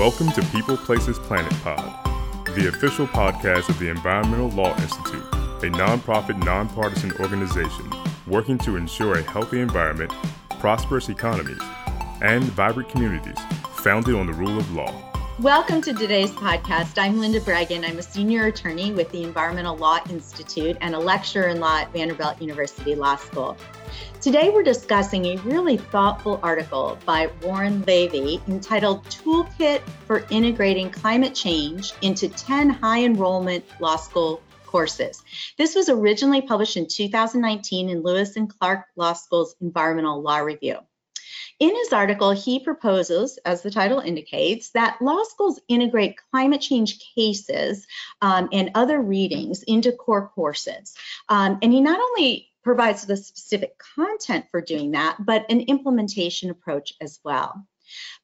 Welcome to People Places Planet Pod, the official podcast of the Environmental Law Institute, a nonprofit, nonpartisan organization working to ensure a healthy environment, prosperous economies, and vibrant communities founded on the rule of law. Welcome to today's podcast. I'm Linda Breggin. I'm a senior attorney with the Environmental Law Institute and a lecturer in law at Vanderbilt University Law School. Today, we're discussing a really thoughtful article by Warren Lavey entitled Toolkit for Integrating Climate Change into 10 High Enrollment Law School Courses. This was originally published in 2019 in Lewis and Clark Law School's Environmental Law Review. In his article, he proposes, as the title indicates, that law schools integrate climate change cases um, and other readings into core courses. Um, and he not only provides the specific content for doing that, but an implementation approach as well.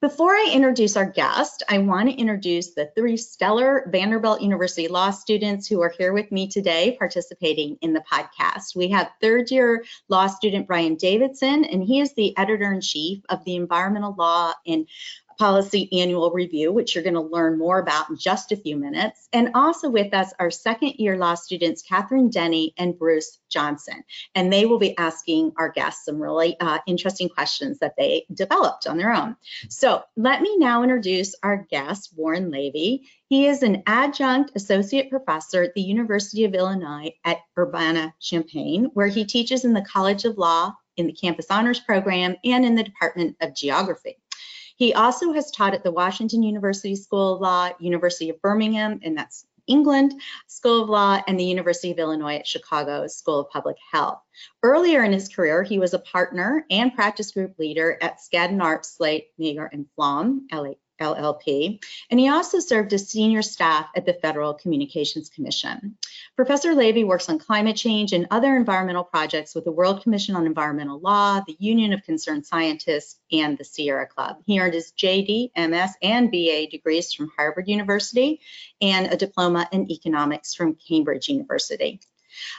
Before I introduce our guest, I want to introduce the three stellar Vanderbilt University law students who are here with me today participating in the podcast. We have third year law student Brian Davidson, and he is the editor in chief of the Environmental Law and policy annual review, which you're going to learn more about in just a few minutes. And also with us, our second year law students, Catherine Denny and Bruce Johnson. And they will be asking our guests some really uh, interesting questions that they developed on their own. So let me now introduce our guest, Warren Lavey. He is an adjunct associate professor at the University of Illinois at Urbana-Champaign, where he teaches in the College of Law, in the Campus Honors Program, and in the Department of Geography. He also has taught at the Washington University School of Law, University of Birmingham, and that's England School of Law, and the University of Illinois at Chicago School of Public Health. Earlier in his career, he was a partner and practice group leader at Skadden Arps, Slate, Meagher, and Flom, LLP, and he also served as senior staff at the Federal Communications Commission. Professor Lavey works on climate change and other environmental projects with the World Commission on Environmental Law, the Union of Concerned Scientists, and the Sierra Club. He earned his JD, MS, and BA degrees from Harvard University and a diploma in economics from Cambridge University.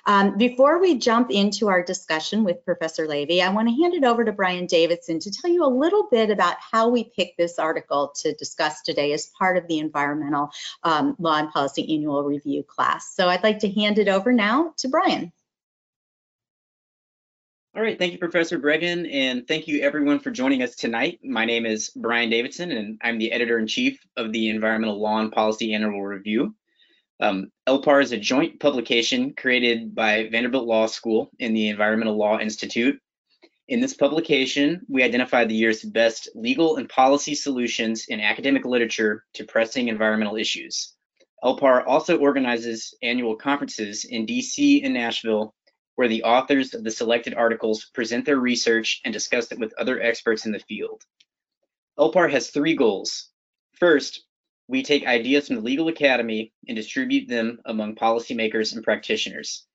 Um, before we jump into our discussion with Professor Lavey, I want to hand it over to Brian Davidson to tell you a little bit about how we picked this article to discuss today as part of the Environmental um, Law and Policy Annual Review class. So I'd like to hand it over now to Brian. All right, thank you, Professor Breggin, and thank you everyone for joining us tonight. My name is Brian Davidson, and I'm the editor-in-chief of the Environmental Law and Policy Annual Review. Um, ELPAR is a joint publication created by Vanderbilt Law School and the Environmental Law Institute. In this publication, we identify the year's best legal and policy solutions in academic literature to pressing environmental issues. ELPAR also organizes annual conferences in DC and Nashville where the authors of the selected articles present their research and discuss it with other experts in the field. ELPAR has three goals. First, we take ideas from the legal academy and distribute them among policymakers and practitioners.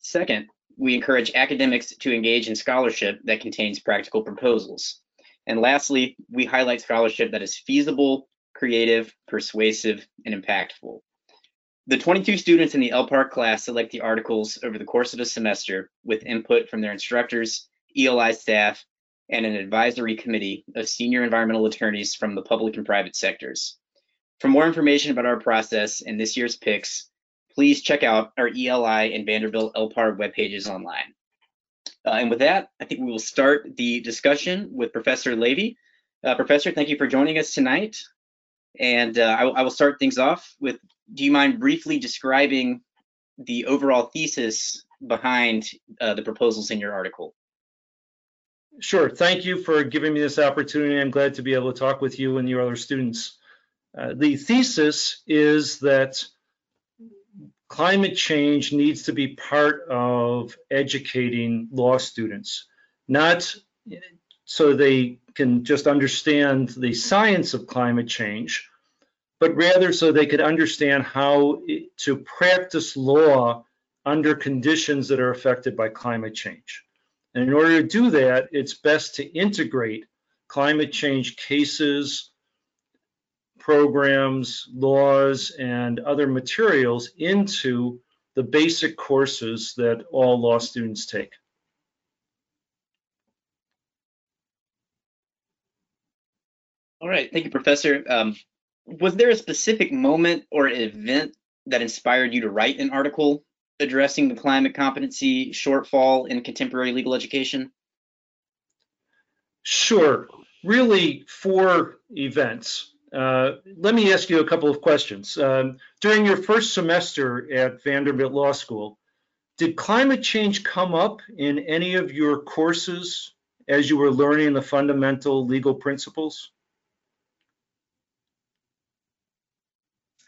Second, we encourage academics to engage in scholarship that contains practical proposals. And lastly, we highlight scholarship that is feasible, creative, persuasive, and impactful. The 22 students in the ELPAR class select the articles over the course of a semester with input from their instructors, ELI staff, and an advisory committee of senior environmental attorneys from the public and private sectors. For more information about our process and this year's picks, please check out our ELI and Vanderbilt ELPAR web pages online. Uh, and with that, I think we will start the discussion with Professor Lavey. Uh, Professor, thank you for joining us tonight. And uh, I, I, will start things off with, do you mind briefly describing the overall thesis behind uh, the proposals in your article? Sure, thank you for giving me this opportunity. I'm glad to be able to talk with you and your other students. Uh, the thesis is that climate change needs to be part of educating law students, not so they can just understand the science of climate change, but rather so they could understand how to practice law under conditions that are affected by climate change. And in order to do that, it's best to integrate climate change cases, programs, laws, and other materials into the basic courses that all law students take. All right, thank you, Professor. Um, was there a specific moment or event that inspired you to write an article addressing the climate competency shortfall in contemporary legal education? Sure. Really, four events. Uh, let me ask you a couple of questions. Um, during your first semester at Vanderbilt Law School, did climate change come up in any of your courses as you were learning the fundamental legal principles?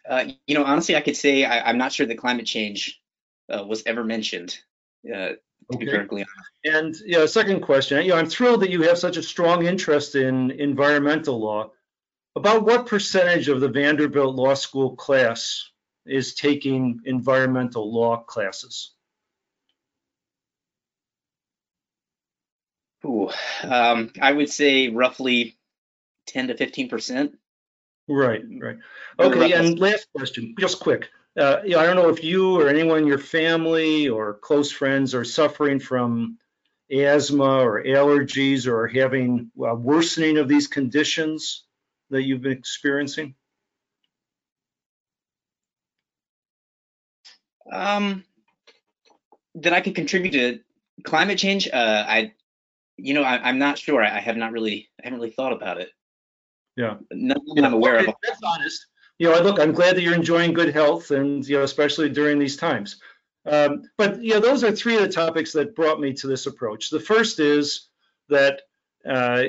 Uh, you know, honestly, I could say I, am not sure that climate change uh, was ever mentioned. Uh, to okay. be perfectly honest. And you know, second question. You know, I'm thrilled that you have such a strong interest in environmental law. About what percentage of the Vanderbilt Law School class is taking environmental law classes? Ooh, um, I would say roughly 10 to 15 percent. Right, right. Okay, and last question, just quick. Uh, you know, I don't know if you or anyone in your family or close friends are suffering from asthma or allergies or having uh, worsening of these conditions that you've been experiencing? Um, that I could contribute to climate change? Uh, I, you know, I, am not sure. I, I, have not really, I haven't really thought about it. Yeah. nothing yeah, I'm aware okay, of. That's honest. You know, look, I'm glad that you're enjoying good health, and you know, especially during these times. Um, but you know, those are three of the topics that brought me to this approach. The first is that uh,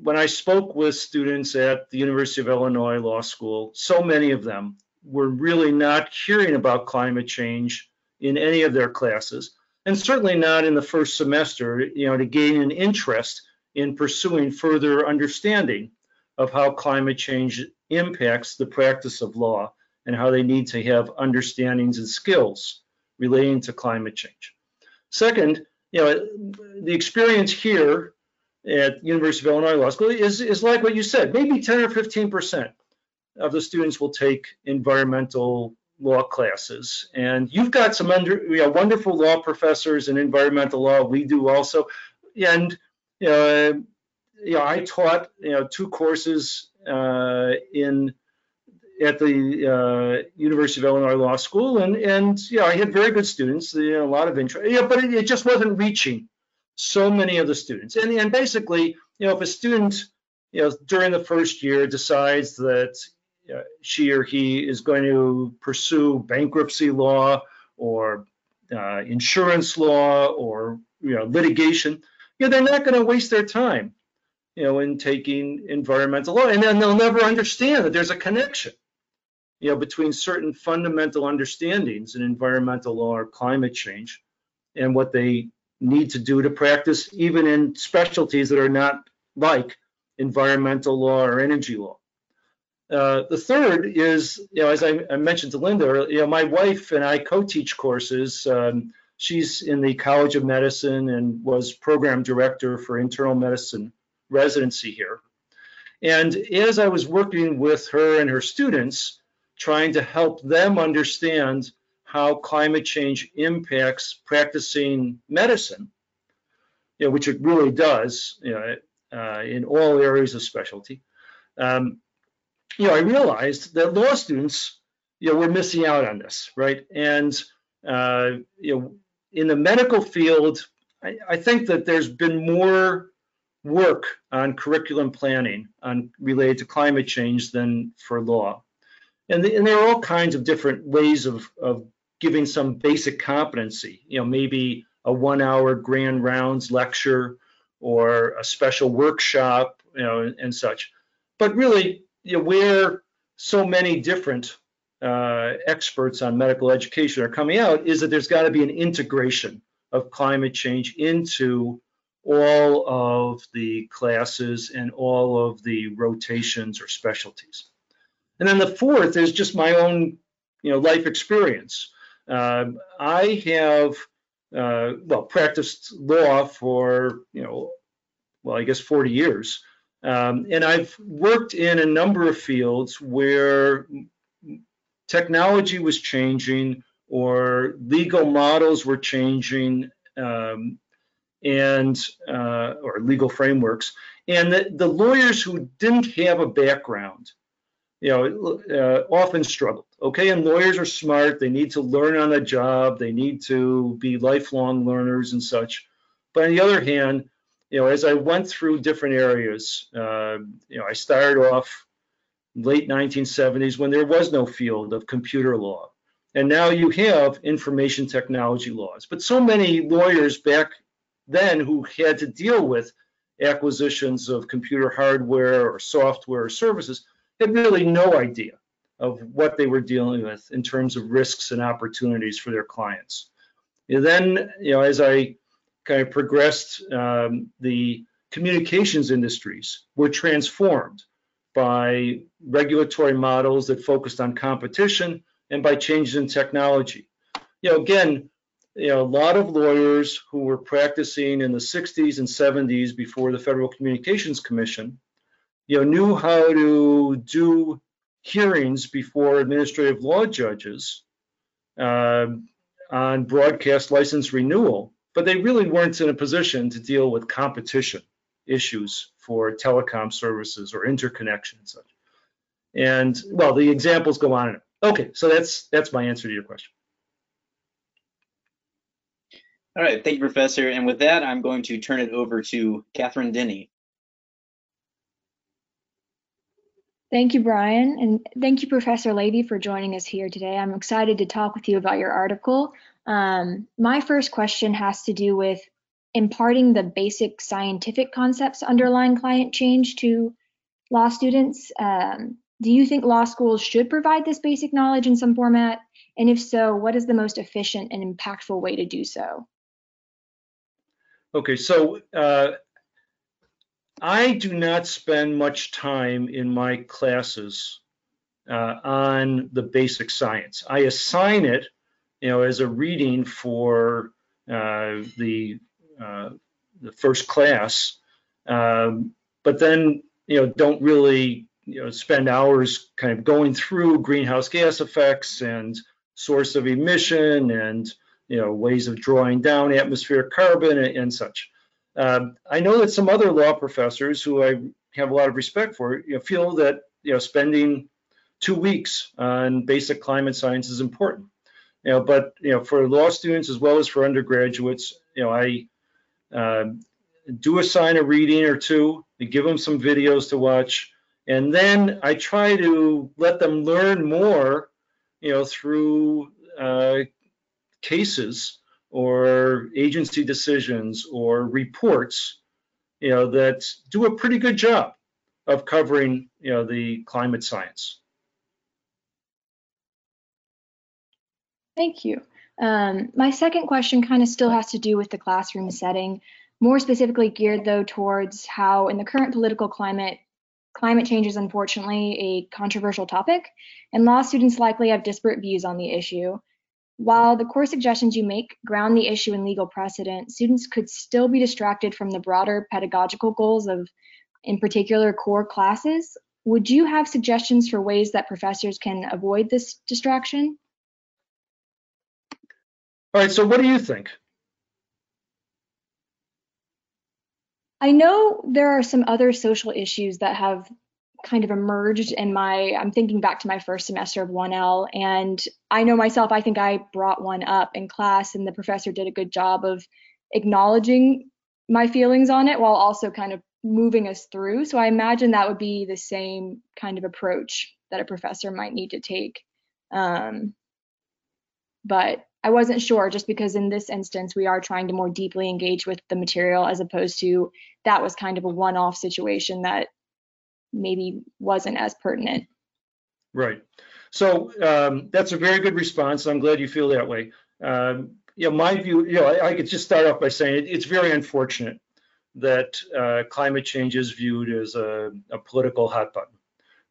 when I spoke with students at the University of Illinois Law School, so many of them were really not hearing about climate change in any of their classes, and certainly not in the first semester, you know, to gain an interest in pursuing further understanding of how climate change impacts the practice of law and how they need to have understandings and skills relating to climate change. Second, you know, the experience here at University of Illinois Law School is, is like what you said, maybe 10 or 15% of the students will take environmental law classes. And you've got some under, you know, wonderful law professors in environmental law. We do also. And, you know, you know I taught, you know, two courses uh, in at the uh, University of Illinois Law School, and and you know I had very good students, you know, a lot of interest, yeah, but it, it, just wasn't reaching so many of the students. And and basically, you know, if a student, you know, during the first year decides that uh, she or he is going to pursue bankruptcy law or uh, insurance law or you know litigation, you know, they're not going to waste their time you know, in taking environmental law. And then they'll never understand that there's a connection, you know, between certain fundamental understandings in environmental law or climate change and what they need to do to practice, even in specialties that are not like environmental law or energy law. Uh, the third is, you know, as I, I, mentioned to Linda, you know, my wife and I co-teach courses. Um, she's in the College of Medicine and was program director for internal medicine residency here. And as I was working with her and her students, trying to help them understand how climate change impacts practicing medicine, you know, which it really does you know, uh, in all areas of specialty, um, you know, I realized that law students, you know, were missing out on this, right? And uh, you know, in the medical field, I, I think that there's been more work on curriculum planning on related to climate change than for law. And, the, and there are all kinds of different ways of, of giving some basic competency, you know, maybe a one hour grand rounds lecture or a special workshop, you know, and, and such. But really, you know, where so many different uh, experts on medical education are coming out is that there's got to be an integration of climate change into all of the classes and all of the rotations or specialties. And then the fourth is just my own, you know, life experience. Uh, I have, uh, well, practiced law for, you know, well, I guess 40 years. Um, and I've worked in a number of fields where technology was changing or legal models were changing um, and uh, or legal frameworks, and the, the lawyers who didn't have a background you know, uh, often struggled. Okay, and lawyers are smart. They need to learn on the job. They need to be lifelong learners and such. But on the other hand, you know, as I went through different areas, uh, you know, I started off late 1970s when there was no field of computer law. And now you have information technology laws. But so many lawyers back then who had to deal with acquisitions of computer hardware or software or services had really no idea of what they were dealing with in terms of risks and opportunities for their clients. And then, you know, as I kind of progressed, um, the communications industries were transformed by regulatory models that focused on competition and by changes in technology. You know, again, you know, a lot of lawyers who were practicing in the 60s and 70s before the Federal Communications Commission, you know, knew how to do hearings before administrative law judges uh, on broadcast license renewal, but they really weren't in a position to deal with competition issues for telecom services or interconnection and such. And well, the examples go on. Okay, so that's that's my answer to your question. All right, thank you, Professor. And with that, I'm going to turn it over to Catherine Denny. Thank you, Brian, and thank you, Professor Lavey, for joining us here today. I'm excited to talk with you about your article. Um, my first question has to do with imparting the basic scientific concepts underlying climate change to law students. Um, do you think law schools should provide this basic knowledge in some format? And if so, what is the most efficient and impactful way to do so? Okay, so uh, I do not spend much time in my classes uh, on the basic science. I assign it, you know, as a reading for uh, the uh, the first class, um, but then you know don't really you know spend hours kind of going through greenhouse gas effects and source of emission and you know, ways of drawing down atmospheric carbon and, and such. Um, I know that some other law professors who I have a lot of respect for you know, feel that you know spending two weeks on basic climate science is important. You know, but you know, for law students as well as for undergraduates, you know, I uh, do assign a reading or two, to give them some videos to watch, and then I try to let them learn more, you know, through uh, cases or agency decisions or reports, you know, that do a pretty good job of covering, you know, the climate science. Thank you. Um, my second question kind of still has to do with the classroom setting, more specifically geared though towards how in the current political climate, climate change is unfortunately a controversial topic, and law students likely have disparate views on the issue. While the core suggestions you make ground the issue in legal precedent, students could still be distracted from the broader pedagogical goals of, in particular, core classes. Would you have suggestions for ways that professors can avoid this distraction? All right, so what do you think? I know there are some other social issues that have kind of emerged in my i'm thinking back to my first semester of 1l and i know myself i think i brought one up in class and the professor did a good job of acknowledging my feelings on it while also kind of moving us through. So i imagine that would be the same kind of approach that a professor might need to take. Um, but i wasn't sure just because in this instance we are trying to more deeply engage with the material as opposed to that was kind of a one-off situation that maybe wasn't as pertinent. Right. So um, that's a very good response. I'm glad you feel that way. Um, know, my view, you know, I, I, could just start off by saying it, it's very unfortunate that uh, climate change is viewed as a, a, political hot button.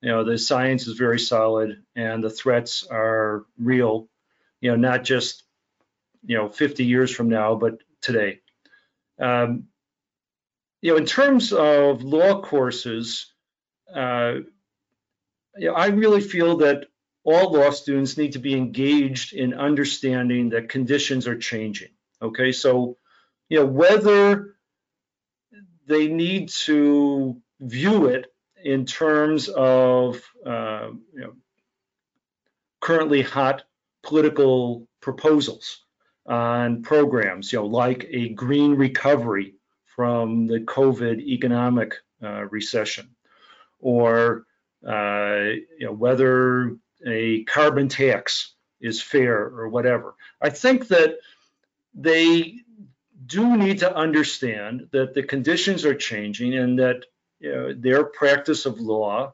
You know, the science is very solid and the threats are real, you know, not just, you know, 50 years from now, but today. Um, you know, in terms of law courses, uh, you know, I really feel that all law students need to be engaged in understanding that conditions are changing. Okay, so you know whether they need to view it in terms of uh, you know, currently hot political proposals on programs, you know, like a green recovery from the COVID economic uh, recession, or uh, you know, whether a carbon tax is fair or whatever. I think that they do need to understand that the conditions are changing and that you know, their practice of law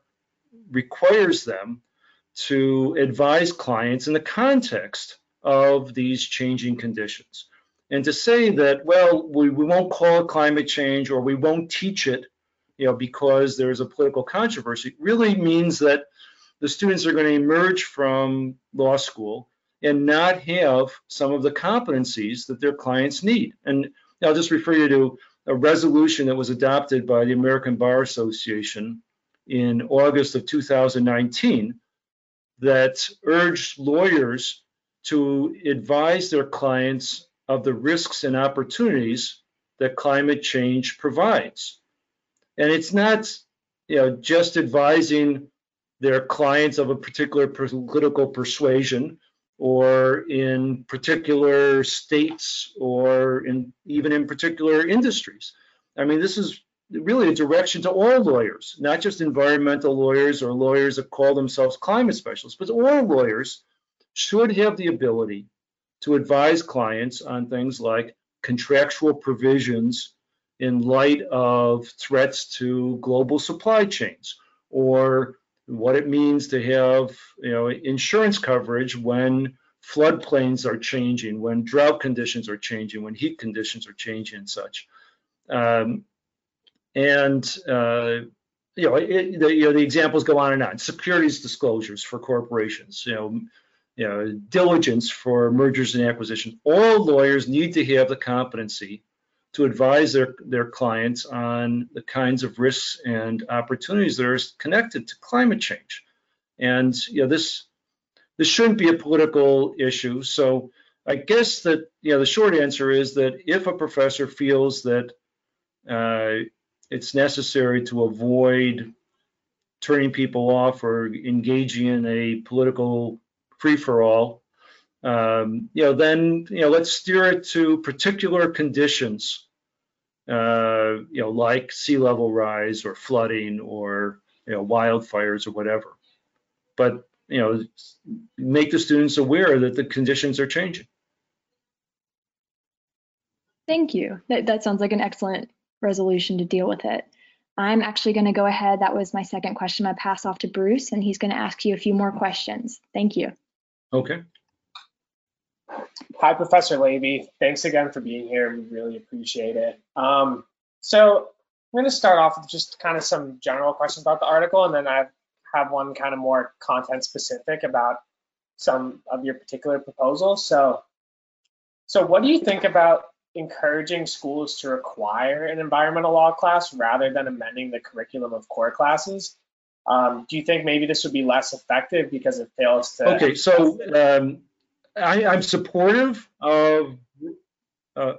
requires them to advise clients in the context of these changing conditions. And to say that, well, we, we won't call it climate change or we won't teach it, you know, because there's a political controversy, really means that the students are going to emerge from law school and not have some of the competencies that their clients need. And I'll just refer you to a resolution that was adopted by the American Bar Association in August of 2019 that urged lawyers to advise their clients of the risks and opportunities that climate change provides. And it's not, you know, just advising their clients of a particular political persuasion or in particular states or in even in particular industries. I mean, this is really a direction to all lawyers, not just environmental lawyers or lawyers that call themselves climate specialists, but all lawyers should have the ability to advise clients on things like contractual provisions in light of threats to global supply chains or what it means to have you know insurance coverage when floodplains are changing, when drought conditions are changing, when heat conditions are changing and such. Um, and uh, you know, it, the, you know, the examples go on and on. Securities disclosures for corporations, you know, you know, diligence for mergers and acquisitions. All lawyers need to have the competency to advise their, their clients on the kinds of risks and opportunities that are connected to climate change. And you know, this this shouldn't be a political issue. So I guess that you know the short answer is that if a professor feels that uh, it's necessary to avoid turning people off or engaging in a political free-for-all, um, you know, then you know let's steer it to particular conditions uh, you know, like sea level rise or flooding or you know wildfires or whatever. But you know, make the students aware that the conditions are changing. Thank you. That, that sounds like an excellent resolution to deal with it. I'm actually going to go ahead. That was my second question. I pass off to Bruce, and he's going to ask you a few more questions. Thank you. Okay. Hi, Professor Lavey. Thanks again for being here. We really appreciate it. Um, so I'm going to start off with just kind of some general questions about the article, and then I have one kind of more content specific about some of your particular proposals. So, so what do you think about encouraging schools to require an environmental law class rather than amending the curriculum of core classes? Um, do you think maybe this would be less effective because it fails to? Okay, so um, I, am supportive of, uh,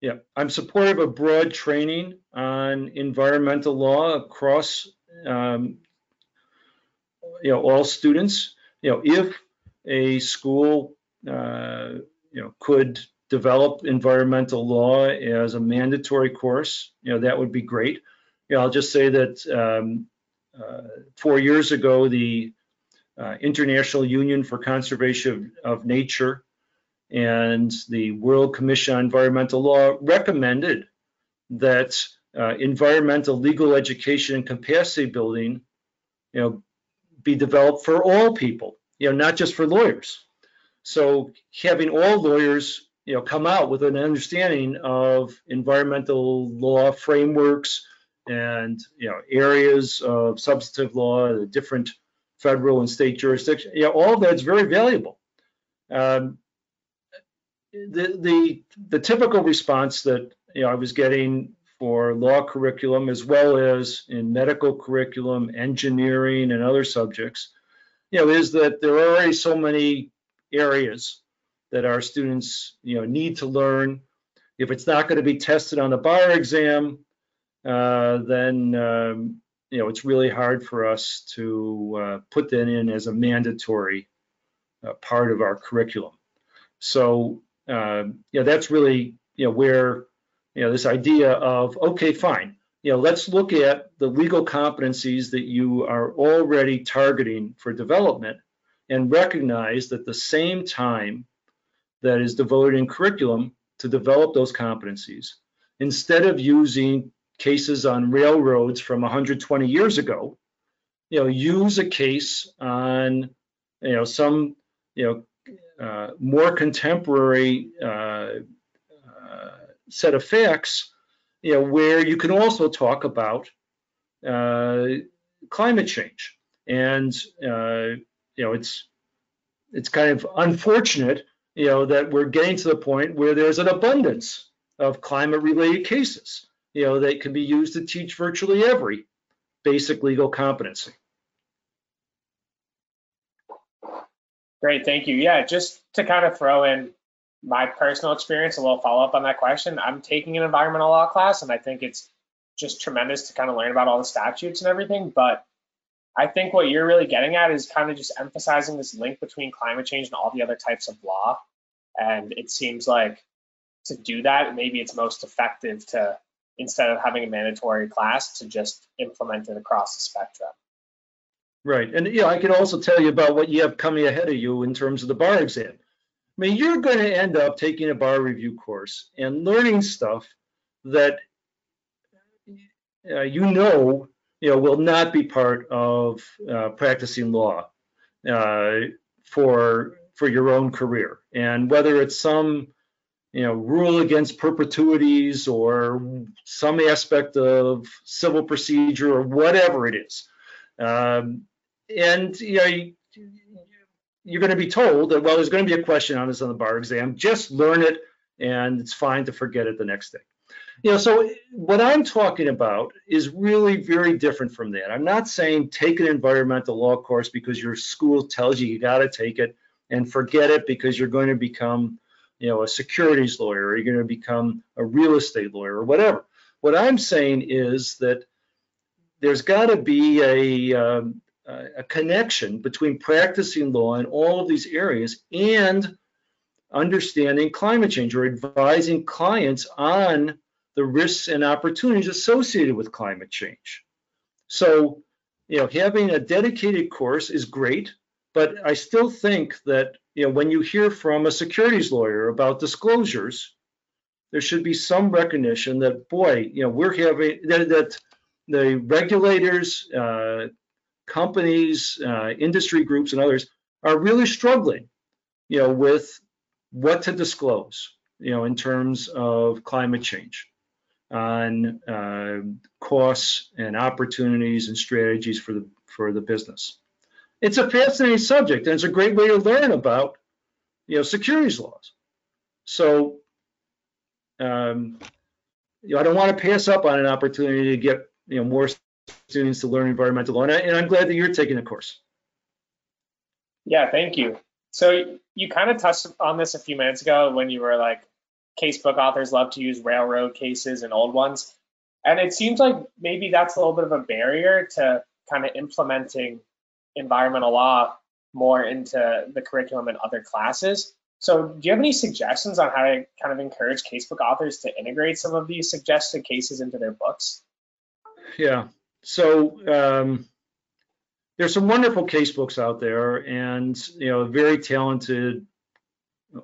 yeah, I'm supportive of broad training on environmental law across, um, you know, all students. You know, if a school, uh, you know, could develop environmental law as a mandatory course, you know, that would be great. You know, I'll just say that um, uh, four years ago, the uh, International Union for Conservation of, of, Nature and the World Commission on Environmental Law recommended that uh, environmental legal education and capacity building, you know, be developed for all people, you know, not just for lawyers. So having all lawyers, you know, come out with an understanding of environmental law frameworks and you know areas of substantive law, the different federal and state jurisdiction. Yeah, all of that's very valuable. Um, the, the, the typical response that you know, I was getting for law curriculum as well as in medical curriculum, engineering, and other subjects, you know, is that there are already so many areas that our students, you know, need to learn. If it's not going to be tested on the bar exam, uh, then um, you know it's really hard for us to uh, put that in as a mandatory uh, part of our curriculum. So um, you know that's really you know where you know this idea of okay, fine, you know let's look at the legal competencies that you are already targeting for development and recognize that the same time that is devoted in curriculum to develop those competencies, instead of using cases on railroads from 120 years ago, you know, use a case on, you know, some, you know, uh, more contemporary uh, set of facts, you know, where you can also talk about uh, climate change. And, uh, you know, it's, it's kind of unfortunate, you know, that we're getting to the point where there's an abundance of climate related cases you know, that can be used to teach virtually every basic legal competency. Great, thank you. Yeah, just to kind of throw in my personal experience, a little follow up on that question. I'm taking an environmental law class, and I think it's just tremendous to kind of learn about all the statutes and everything. But I think what you're really getting at is kind of just emphasizing this link between climate change and all the other types of law. And it seems like to do that, maybe it's most effective to instead of having a mandatory class to just implement it across the spectrum. Right. And know, I can also tell you about what you have coming ahead of you in terms of the bar exam. I mean, you're going to end up taking a bar review course and learning stuff that uh, you know, you know, will not be part of uh, practicing law uh, for for your own career. And whether it's some you know, rule against perpetuities or some aspect of civil procedure or whatever it is. Um, and you know, you're going to be told that well, there's going to be a question on this on the bar exam. Just learn it, and it's fine to forget it the next day. You know, so what I'm talking about is really very different from that. I'm not saying take an environmental law course because your school tells you you got to take it and forget it because you're going to become you know, a securities lawyer, or you're going to become a real estate lawyer, or whatever. What I'm saying is that there's got to be a, um, a connection between practicing law in all of these areas and understanding climate change or advising clients on the risks and opportunities associated with climate change. So, you know, having a dedicated course is great, but I still think that you know, when you hear from a securities lawyer about disclosures, there should be some recognition that, boy, you know, we're having that, that the regulators, uh, companies, uh, industry groups, and others are really struggling, you know, with what to disclose, you know, in terms of climate change, on uh, costs and opportunities and strategies for the for the business it's a fascinating subject and it's a great way to learn about you know securities laws so um, you know, I don't want to pass up on an opportunity to get you know more students to learn environmental law, and, I, am glad that you're taking the course. Yeah, thank you. So you kind of touched on this a few minutes ago when you were like, casebook authors love to use railroad cases and old ones, and it seems like maybe that's a little bit of a barrier to kind of implementing environmental law more into the curriculum in other classes. So do you have any suggestions on how to kind of encourage casebook authors to integrate some of these suggested cases into their books? Yeah, so um, there's some wonderful casebooks out there and, you know, very talented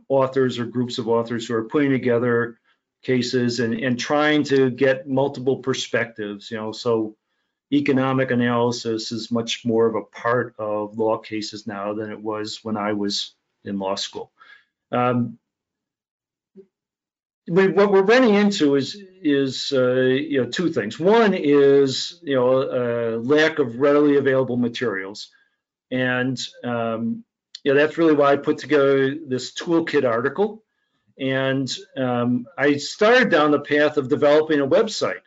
authors or groups of authors who are putting together cases and, and trying to get multiple perspectives, you know, so economic analysis is much more of a part of law cases now than it was when I was in law school. Um, what we're running into is is uh, you know two things. One is you know a lack of readily available materials, and um, you know that's really why I put together this toolkit article. And um, I started down the path of developing a website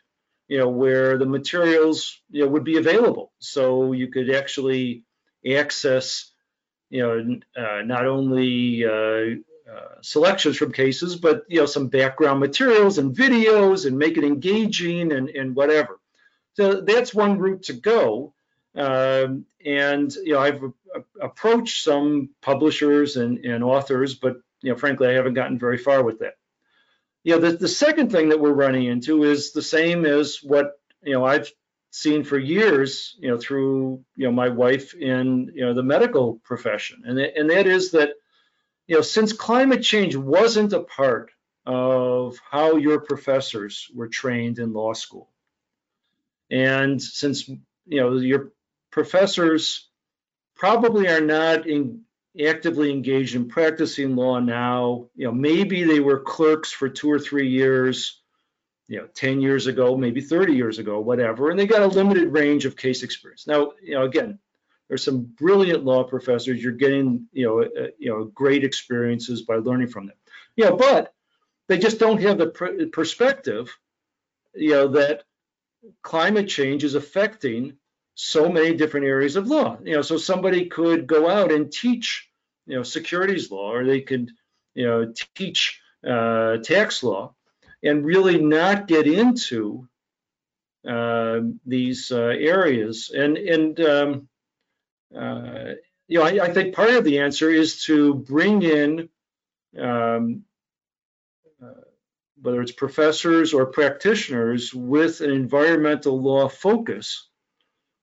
you know, where the materials, you know, would be available. So you could actually access, you know, uh, not only uh, uh, selections from cases, but you know some background materials and videos and make it engaging and, and whatever. So that's one route to go. Um, and you know I've approached some publishers and, and authors, but you know frankly I haven't gotten very far with that. You know the, the second thing that we're running into is the same as what you know I've seen for years, you know, through you know my wife in you know the medical profession, and and that is that you know since climate change wasn't a part of how your professors were trained in law school, and since you know your professors probably are not in, actively engaged in practicing law now, you know, maybe they were clerks for two or three years you know 10 years ago maybe 30 years ago whatever and they got a limited range of case experience. Now you know again there's some brilliant law professors. You're getting you know uh, you know great experiences by learning from them. You know but they just don't have the pr- perspective you know that climate change is affecting so many different areas of law. You know so somebody could go out and teach you know securities law or they could you know teach uh, tax law and really not get into uh, these uh, areas. And and um, uh, you know, I, I, think part of the answer is to bring in um, uh, whether it's professors or practitioners with an environmental law focus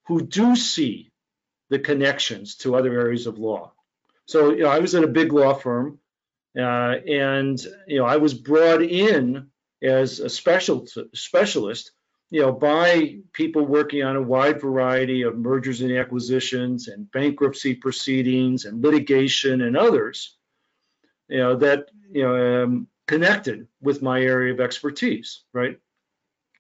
who do see the connections to other areas of law. So you know, I was at a big law firm, uh, and you know, I was brought in as a special specialist, you know, by people working on a wide variety of mergers and acquisitions and bankruptcy proceedings and litigation and others, you know, that you know um, connected with my area of expertise, right?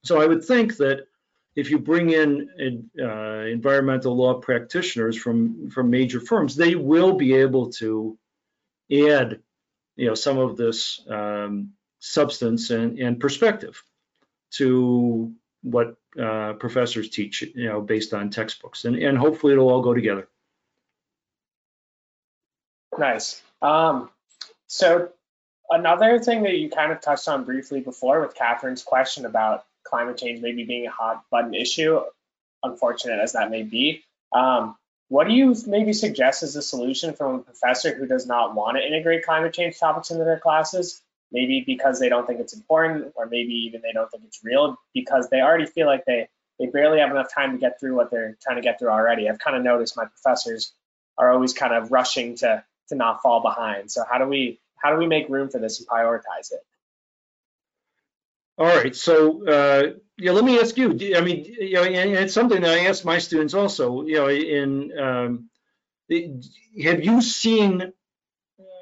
So I would think that if you bring in uh, environmental law practitioners from from major firms, they will be able to add, you know, some of this um, substance and, and perspective to what uh, professors teach, you know, based on textbooks, and, and hopefully it'll all go together. Nice. Um, so another thing that you kind of touched on briefly before with Catherine's question about climate change maybe being a hot button issue, unfortunate as that may be, um, what do you maybe suggest as a solution from a professor who does not want to integrate climate change topics into their classes maybe because they don't think it's important or maybe even they don't think it's real because they already feel like they they barely have enough time to get through what they're trying to get through already. I've kind of noticed my professors are always kind of rushing to to not fall behind. So how do we how do we make room for this and prioritize it? All right. So uh, yeah, let me ask you. I mean, you know, and it's something that I ask my students also. You know, in um, have you seen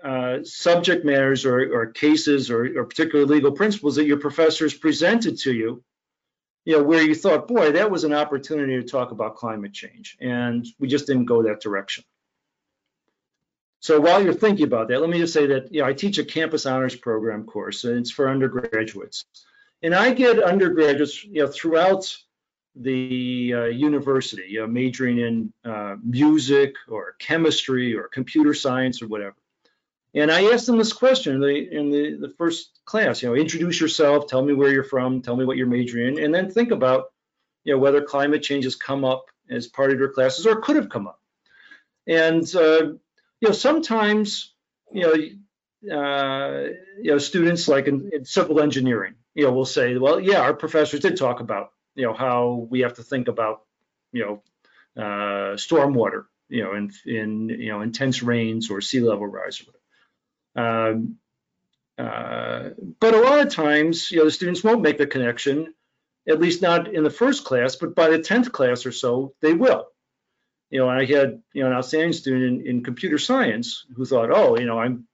uh, subject matters or, or cases or, or, particular legal principles that your professors presented to you, you know, where you thought, boy, that was an opportunity to talk about climate change, and we just didn't go that direction. So while you're thinking about that, let me just say that, you know, I teach a campus honors program course, and it's for undergraduates. And I get undergraduates, you know, throughout the uh, university, you know, majoring in uh, music or chemistry or computer science or whatever. And I asked them this question in the, in the, the first class, you know, introduce yourself, tell me where you're from, tell me what you're majoring in, and then think about, you know, whether climate change has come up as part of your classes or could have come up. And, uh, you know, sometimes, you know, uh, you know, students like in, in civil engineering, you know, we'll say, well, yeah, our professors did talk about, you know, how we have to think about, you know, uh, stormwater, you know, in, in, you know, intense rains or sea level rise. Um, uh, but a lot of times, you know, the students won't make the connection, at least not in the first class, but by the 10th class or so, they will. You know, I had, you know, an outstanding student in, in computer science who thought, oh, you know, I'm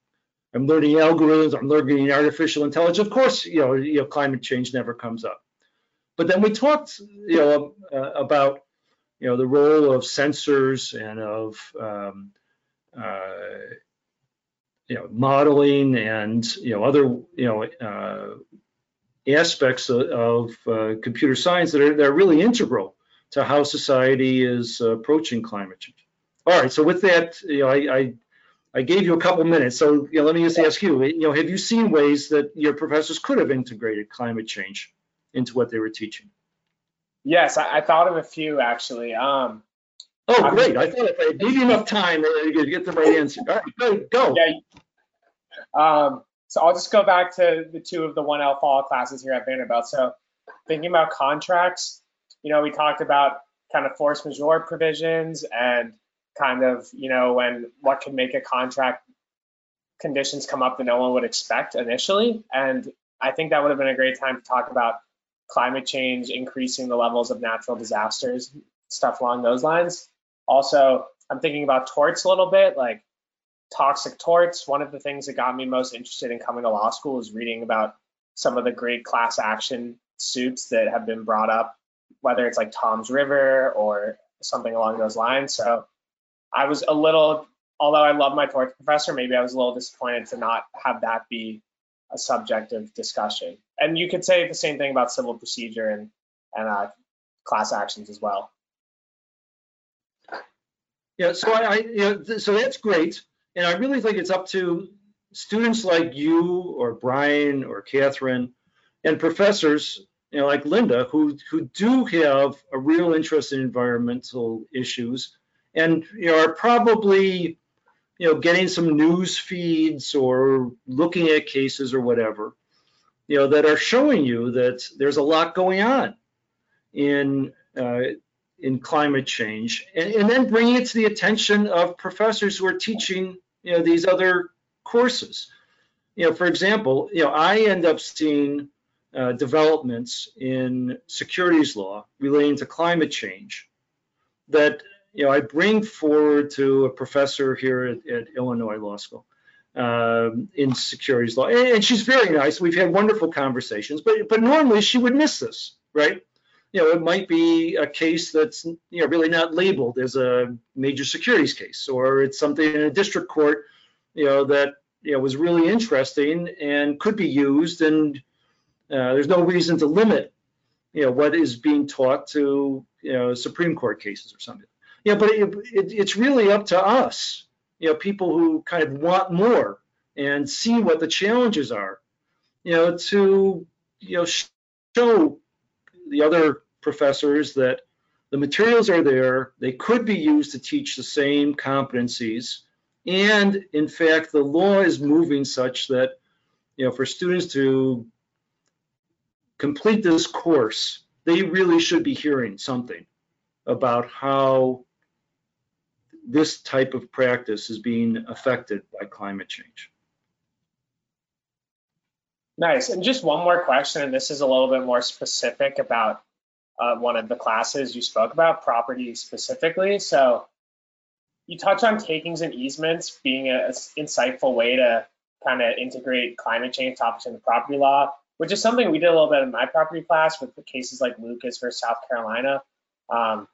I'm learning algorithms, I'm learning artificial intelligence. Of course, you know, you know, climate change never comes up. But then we talked, you know, uh, about, you know, the role of sensors and of um, uh, you know, modeling and you know other you know uh, aspects of, of uh, computer science that are, that are really integral to how society is approaching climate change. All right, so with that, you know, I, I I gave you a couple minutes, so you know, let me just ask you, you know, have you seen ways that your professors could have integrated climate change into what they were teaching? Yes, I, I thought of a few actually. Um, oh, great! I thought if I gave you enough time, you could get the right answer. All right, go. go. Yeah. Um, so I'll just go back to the two of the 1L fall classes here at Vanderbilt. So thinking about contracts, you know, we talked about kind of force majeure provisions and kind of, you know, when what can make a contract conditions come up that no one would expect initially. And I think that would have been a great time to talk about climate change, increasing the levels of natural disasters, stuff along those lines. Also, I'm thinking about torts a little bit, like toxic torts. One of the things that got me most interested in coming to law school is reading about some of the great class action suits that have been brought up, whether it's like Toms River or something along those lines. So I was a little, although I love my torts professor, maybe I was a little disappointed to not have that be a subject of discussion. And you could say the same thing about civil procedure and, and uh, class actions as well. Yeah, so I, I you know, so that's great. And I really think it's up to students like you or Brian or Catherine and professors, you know, like Linda, who who do have a real interest in environmental issues and you know are probably you know getting some news feeds or looking at cases or whatever you know that are showing you that there's a lot going on in uh, in climate change. And, and then bringing it to the attention of professors who are teaching you know these other courses. You know for example you know i end up seeing uh, developments in securities law relating to climate change that you know i bring forward to a professor here at, at illinois law school um, in securities law. And, and she's very nice. We've had wonderful conversations but but normally she would miss this right? You know, it might be a case that's you know really not labeled as a major securities case, or it's something in a district court, you know, that you know was really interesting and could be used, and uh, there's no reason to limit, you know, what is being taught to you know Supreme Court cases or something. Yeah, but it, it, it's really up to us, you know, people who kind of want more and see what the challenges are, you know, to you know show the other professors that the materials are there, they could be used to teach the same competencies. And in fact, the law is moving such that, you know, for students to complete this course, they really should be hearing something about how this type of practice is being affected by climate change. Nice. And just one more question, and this is a little bit more specific about uh, one of the classes you spoke about, property specifically. So you touch on takings and easements being an insightful way to kind of integrate climate change topics into property law, which is something we did a little bit in my property class with cases like Lucas versus South Carolina. Um,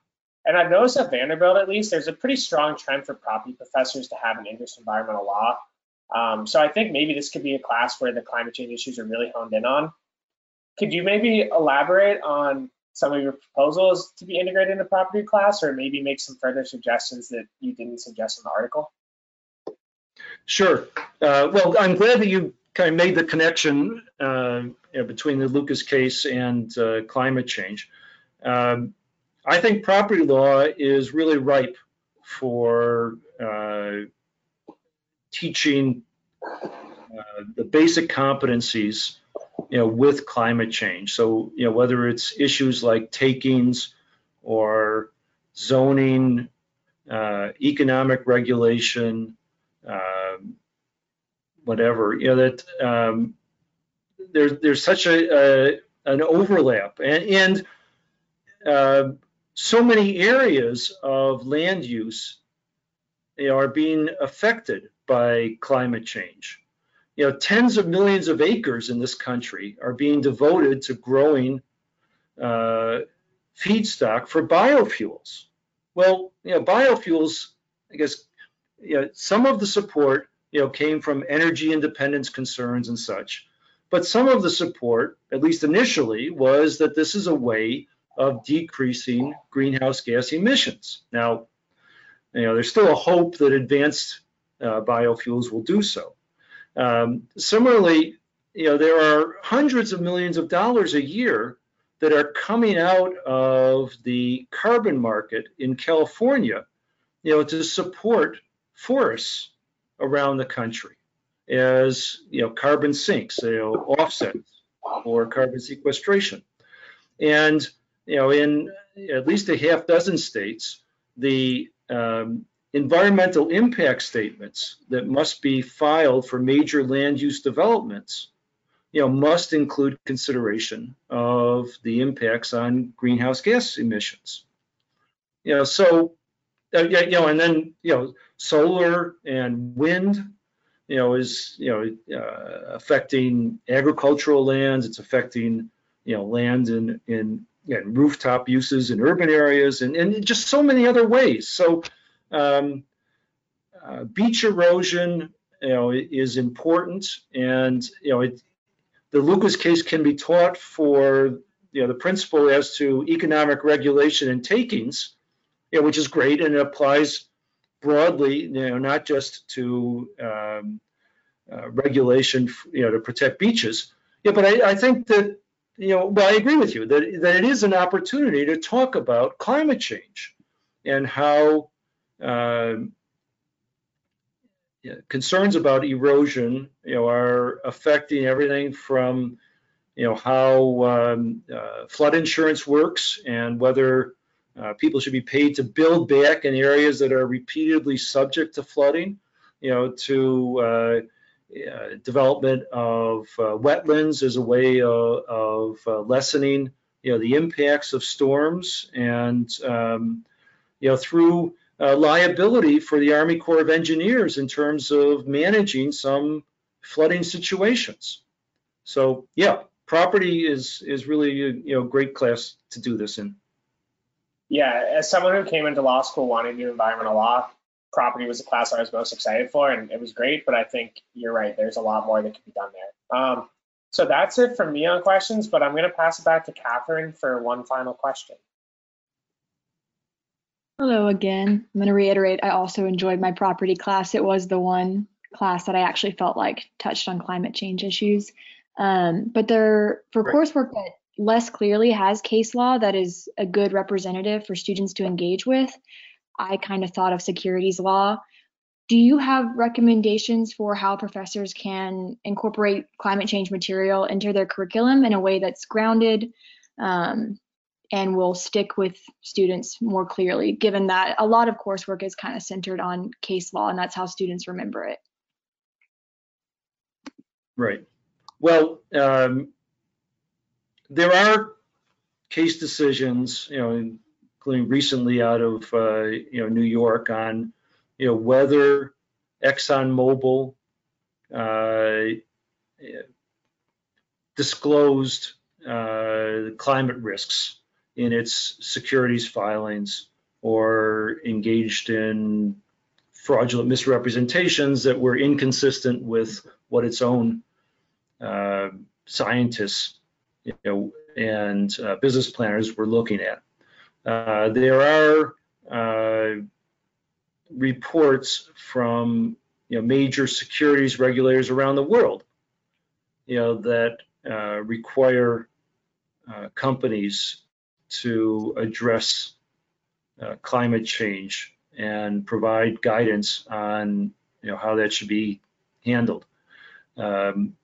and I've noticed at Vanderbilt, at least, there's a pretty strong trend for property professors to have an interest in environmental law. Um, so I think maybe this could be a class where the climate change issues are really honed in on. Could you maybe elaborate on some of your proposals to be integrated into property class or maybe make some further suggestions that you didn't suggest in the article? Sure. Uh, well, I'm glad that you kind of made the connection uh, you know, between the Lucas case and uh, climate change. Um, I think property law is really ripe for uh, teaching uh, the basic competencies, you know, with climate change. So, you know, whether it's issues like takings or zoning, uh, economic regulation, um, whatever, you know, that um, there's there's such a, a an overlap and, and uh, so many areas of land use you know, are being affected by climate change. You know, tens of millions of acres in this country are being devoted to growing uh, feedstock for biofuels. Well, you know, biofuels, I guess, you know, some of the support, you know, came from energy independence concerns and such, but some of the support, at least initially, was that this is a way of decreasing greenhouse gas emissions. Now, you know, there's still a hope that advanced uh, biofuels will do so. Um, similarly, you know, there are hundreds of millions of dollars a year that are coming out of the carbon market in California, you know, to support forests around the country as you know carbon sinks, you know, offsets or carbon sequestration. And you know, in at least a half dozen states, the um, environmental impact statements that must be filed for major land use developments, you know, must include consideration of the impacts on greenhouse gas emissions. You know, so uh, you know, and then you know, solar and wind, you know, is you know uh, affecting agricultural lands. It's affecting you know land in in and rooftop uses in urban areas and, and just so many other ways. So um, uh, beach erosion, you know, is important and, you know, it, the Lucas case can be taught for, you know, the principle as to economic regulation and takings, you know, which is great and it applies broadly, you know, not just to um, uh, regulation, you know, to protect beaches. Yeah, but I, I think that you know, well, I agree with you that, that it is an opportunity to talk about climate change and how uh, concerns about erosion, you know, are affecting everything from, you know, how um, uh, flood insurance works and whether uh, people should be paid to build back in areas that are repeatedly subject to flooding, you know, to uh, uh, development of uh, wetlands as a way of, of uh, lessening, you know, the impacts of storms, and um, you know, through uh, liability for the Army Corps of Engineers in terms of managing some flooding situations. So, yeah, property is is really you know great class to do this in. Yeah, as someone who came into law school wanting to do environmental law, property was the class I was most excited for, and it was great. But I think you're right. There's a lot more that could be done there. Um, so that's it from me on questions. But I'm going to pass it back to Catherine for one final question. Hello again. I'm going to reiterate. I also enjoyed my property class. It was the one class that I actually felt like touched on climate change issues. Um, but there, for right. coursework that less clearly has case law that is a good representative for students to engage with, I kind of thought of securities law. Do you have recommendations for how professors can incorporate climate change material into their curriculum in a way that's grounded um, and will stick with students more clearly, given that a lot of coursework is kind of centered on case law and that's how students remember it? Right. Well, um, there are case decisions, you know, including recently out of uh, you know New York on you know whether ExxonMobil uh, disclosed uh, climate risks in its securities filings or engaged in fraudulent misrepresentations that were inconsistent with what its own uh, scientists you know, and uh, business planners were looking at. Uh, there are uh, reports from you know, major securities regulators around the world, you know, that uh, require uh, companies to address uh, climate change and provide guidance on you know how that should be handled. Um,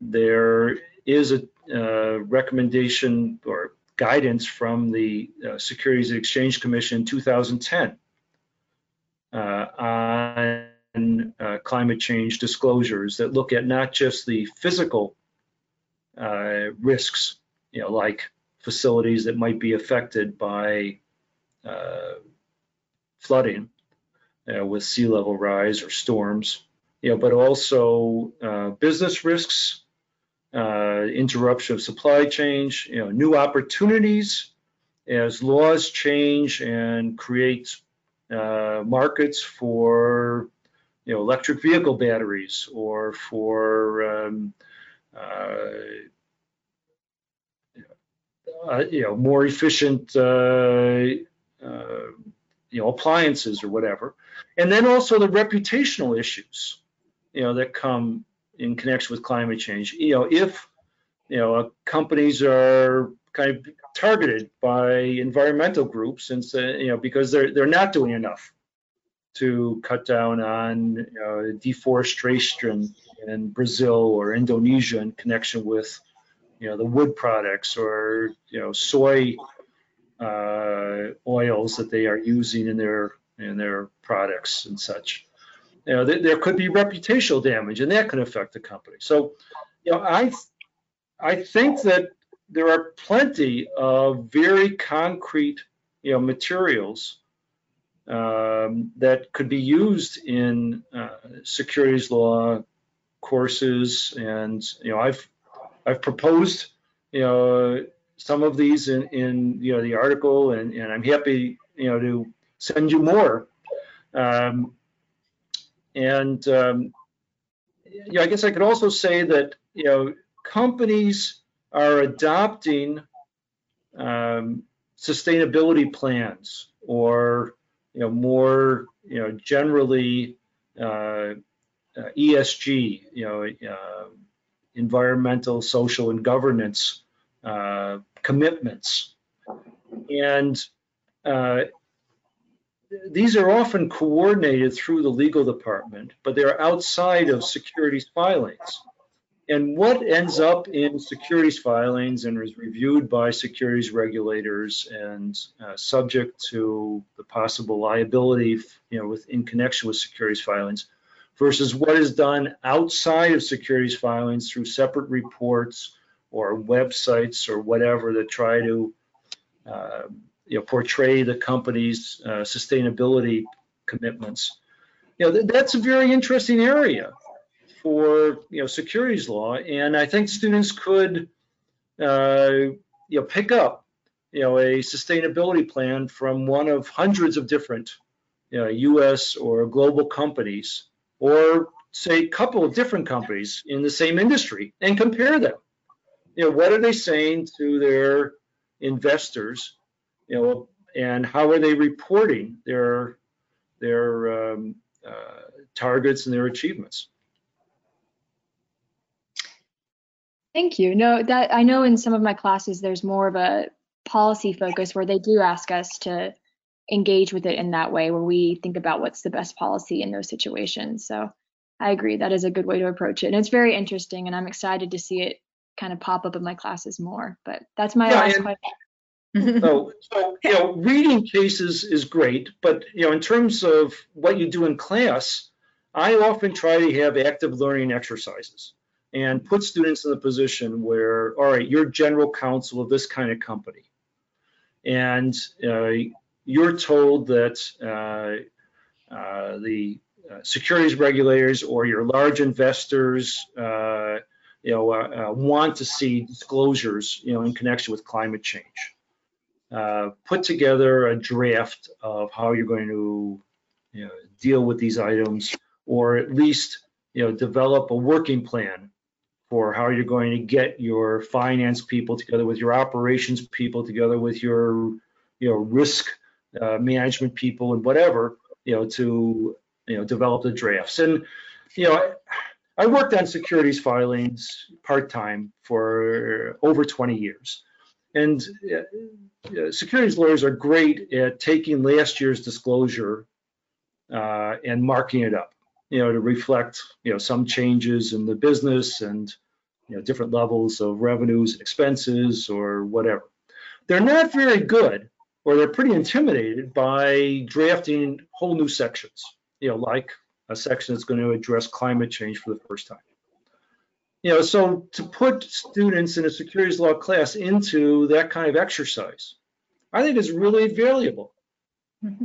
there is a recommendation or guidance from the uh, Securities and Exchange Commission in 2010 uh, on uh, climate change disclosures that look at not just the physical uh, risks, you know, like facilities that might be affected by uh, flooding uh, with sea level rise or storms, you know, but also business risks interruption of supply chain, you know, new opportunities as laws change and create uh, markets for you know electric vehicle batteries or for um, uh, uh you know more efficient uh, uh, you know, appliances or whatever. And then also the reputational issues, you know, that come in connection with climate change. You know, if, you know, uh, companies are kind of targeted by environmental groups and say, you know, because they're, they're not doing enough to cut down on you know, deforestation in Brazil or Indonesia in connection with, you know, the wood products or, you know, soy uh, oils that they are using in their in their products and such. You know, th there could be reputational damage, and that could affect the company. So, you know, I I think that there are plenty of very concrete, you know, materials um, that could be used in uh, securities law courses, and you know, I've I've proposed, you know, some of these in, in you know the article, and, and I'm happy you know to send you more. Um, and um, I guess I could also say that you know companies are adopting um, sustainability plans or you know more you know generally uh, uh, ESG, you know, uh, environmental, social, and governance uh, commitments. And uh, these are often coordinated through the legal department, but they're outside of securities filings. And what ends up in securities filings and is reviewed by securities regulators and uh, subject to the possible liability, you know, with in connection with securities filings, versus what is done outside of securities filings through separate reports or websites or whatever that try to uh, you know, portray the company's uh, sustainability commitments. You know, th that's a very interesting area for you know securities law, and I think students could uh, you know pick up you know a sustainability plan from one of hundreds of different you know, U.S. or global companies, or say a couple of different companies in the same industry, and compare them you know, what are they saying to their investors, you know, and how are they reporting their their um, uh, targets and their achievements? Thank you. No, that I know in some of my classes there's more of a policy focus where they do ask us to engage with it in that way, where we think about what's the best policy in those situations. So I agree that is a good way to approach it, and it's very interesting, and I'm excited to see it kind of pop up in my classes more. But that's my yeah, last question. So, so, you know, reading cases is great, but you know, in terms of what you do in class, I often try to have active learning exercises and put students in the position where, all right, you're general counsel of this kind of company, and uh, you're told that uh, uh, the uh, securities regulators or your large investors uh, you know, uh, uh, want to see disclosures, you know, in connection with climate change. Uh, put together a draft of how you're going to, you know, deal with these items, or at least, you know, develop a working plan for how you're going to get your finance people together with your operations people together with your, you know, risk uh, management people and whatever, you know, to, you know, develop the drafts. And, you know, I worked on securities filings part-time for over 20 years. And uh, securities lawyers are great at taking last year's disclosure uh, and marking it up, you know, to reflect, you know, some changes in the business and, you know, different levels of revenues expenses or whatever. They're not very good or they're pretty intimidated by drafting whole new sections, you know, like a section that's going to address climate change for the first time. You know, so to put students in a securities law class into that kind of exercise, I think is really valuable. Mm-hmm.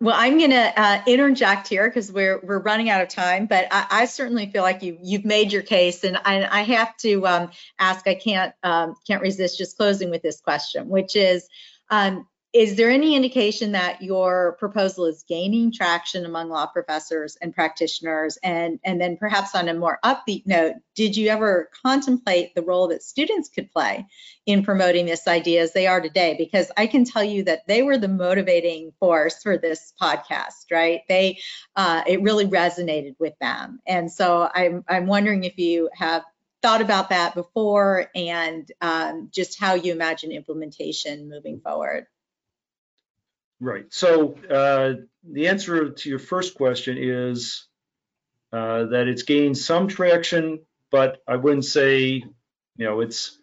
Well, I'm going to uh, interject here because we're we're running out of time, but I, I, certainly feel like you you've made your case, and I, I have to um, ask. I can't um, can't resist just closing with this question, which is, um, is there any indication that your proposal is gaining traction among law professors and practitioners? And, and then perhaps on a more upbeat note, did you ever contemplate the role that students could play in promoting this idea as they are today? Because I can tell you that they were the motivating force for this podcast, right? They, uh, it really resonated with them. And so I'm, I'm wondering if you have thought about that before and um, just how you imagine implementation moving forward. Right. So uh, the answer to your first question is uh, that it's gained some traction, but I wouldn't say, you know, it's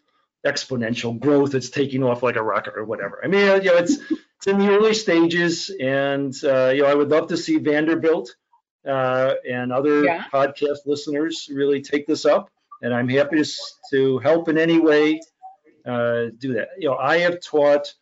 exponential growth. It's taking off like a rocket or whatever. I mean, you know, it's it's in the early stages, and uh, you know, I would love to see Vanderbilt uh, and other yeah. podcast listeners really take this up, and I'm happy to to help in any way uh, do that. You know, I have taught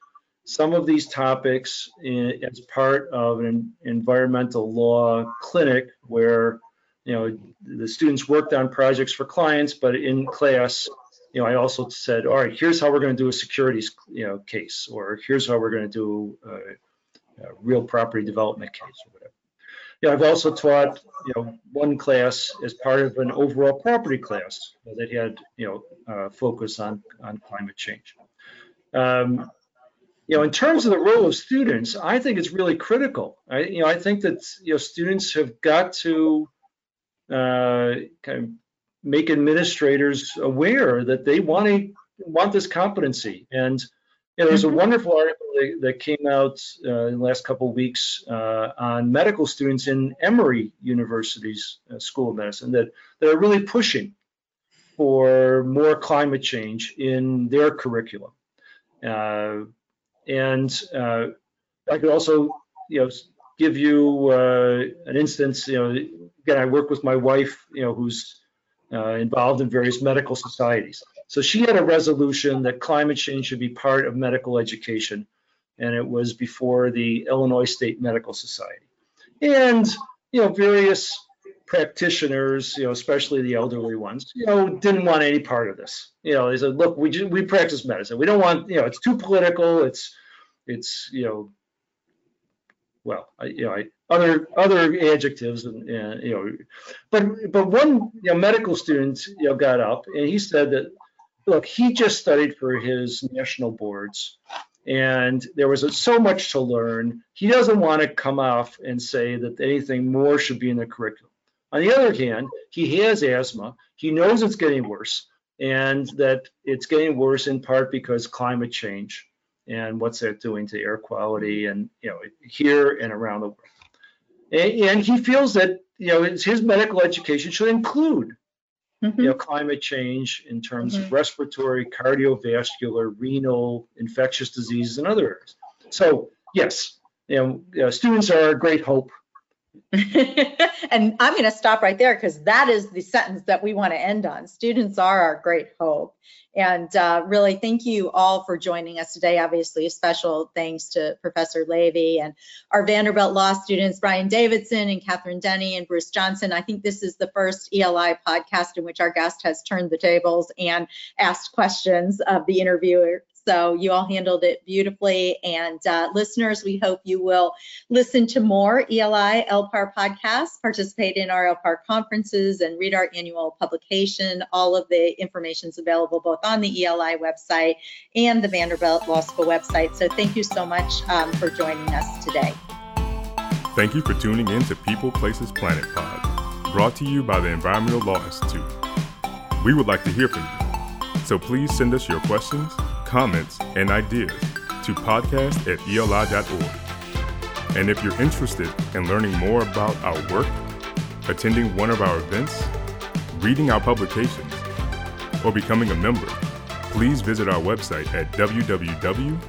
some of these topics in, as part of an environmental law clinic where you know the students worked on projects for clients but in class you know i also said all right here's how we're going to do a securities you know case or here's how we're going to do a, a real property development case or whatever yeah, I've also taught, you know, one class as part of an overall property class that had, you know, uh, focus on on climate change. Um, you know, in terms of the role of students, I think it's really critical. I, you know, I think that you know students have got to uh, kind of make administrators aware that they want to want this competency. And you know, there's a mm-hmm. wonderful article that, that came out uh, in the last couple of weeks uh, on medical students in Emory University's uh, School of Medicine that that are really pushing for more climate change in their curriculum. Uh, and uh, I could also, you know, give you uh, an instance. You know, again, I work with my wife, you know, who's uh, involved in various medical societies. So she had a resolution that climate change should be part of medical education, and it was before the Illinois State Medical Society. And you know, various practitioners, you know, especially the elderly ones, you know, didn't want any part of this. You know, they said, look, we just, we practice medicine. We don't want, you know, it's too political. It's it's you know, well, I, you know, I, other other adjectives and, and you know, but but one you know medical student you know got up and he said that look, he just studied for his national boards and there was so much to learn. He doesn't want to come off and say that anything more should be in the curriculum. On the other hand, he has asthma. He knows it's getting worse and that it's getting worse in part because climate change and what's that doing to air quality and you know here and around the world. And, and he feels that you know his medical education should include mm-hmm. you know climate change in terms mm-hmm. of respiratory, cardiovascular, renal, infectious diseases, and other areas. So yes, you know, uh, students are a great hope and I'm going to stop right there because that is the sentence that we want to end on. Students are our great hope. And uh, really, thank you all for joining us today. Obviously, a special thanks to Professor Lavey and our Vanderbilt Law students, Brian Davidson and Catherine Denny and Bruce Johnson. I think this is the first ELI podcast in which our guest has turned the tables and asked questions of the interviewer so you all handled it beautifully. And uh, listeners, we hope you will listen to more ELI ELPAR podcasts, participate in our ELPAR conferences, and read our annual publication. All of the information is available both on the ELI website and the Vanderbilt Law School website. So thank you so much um, for joining us today. Thank you for tuning in to People Places Planet Pod, brought to you by the Environmental Law Institute. We would like to hear from you, so please send us your questions comments, and ideas to podcast at eli.org. And if you're interested in learning more about our work, attending one of our events, reading our publications, or becoming a member, please visit our website at www.eli.org.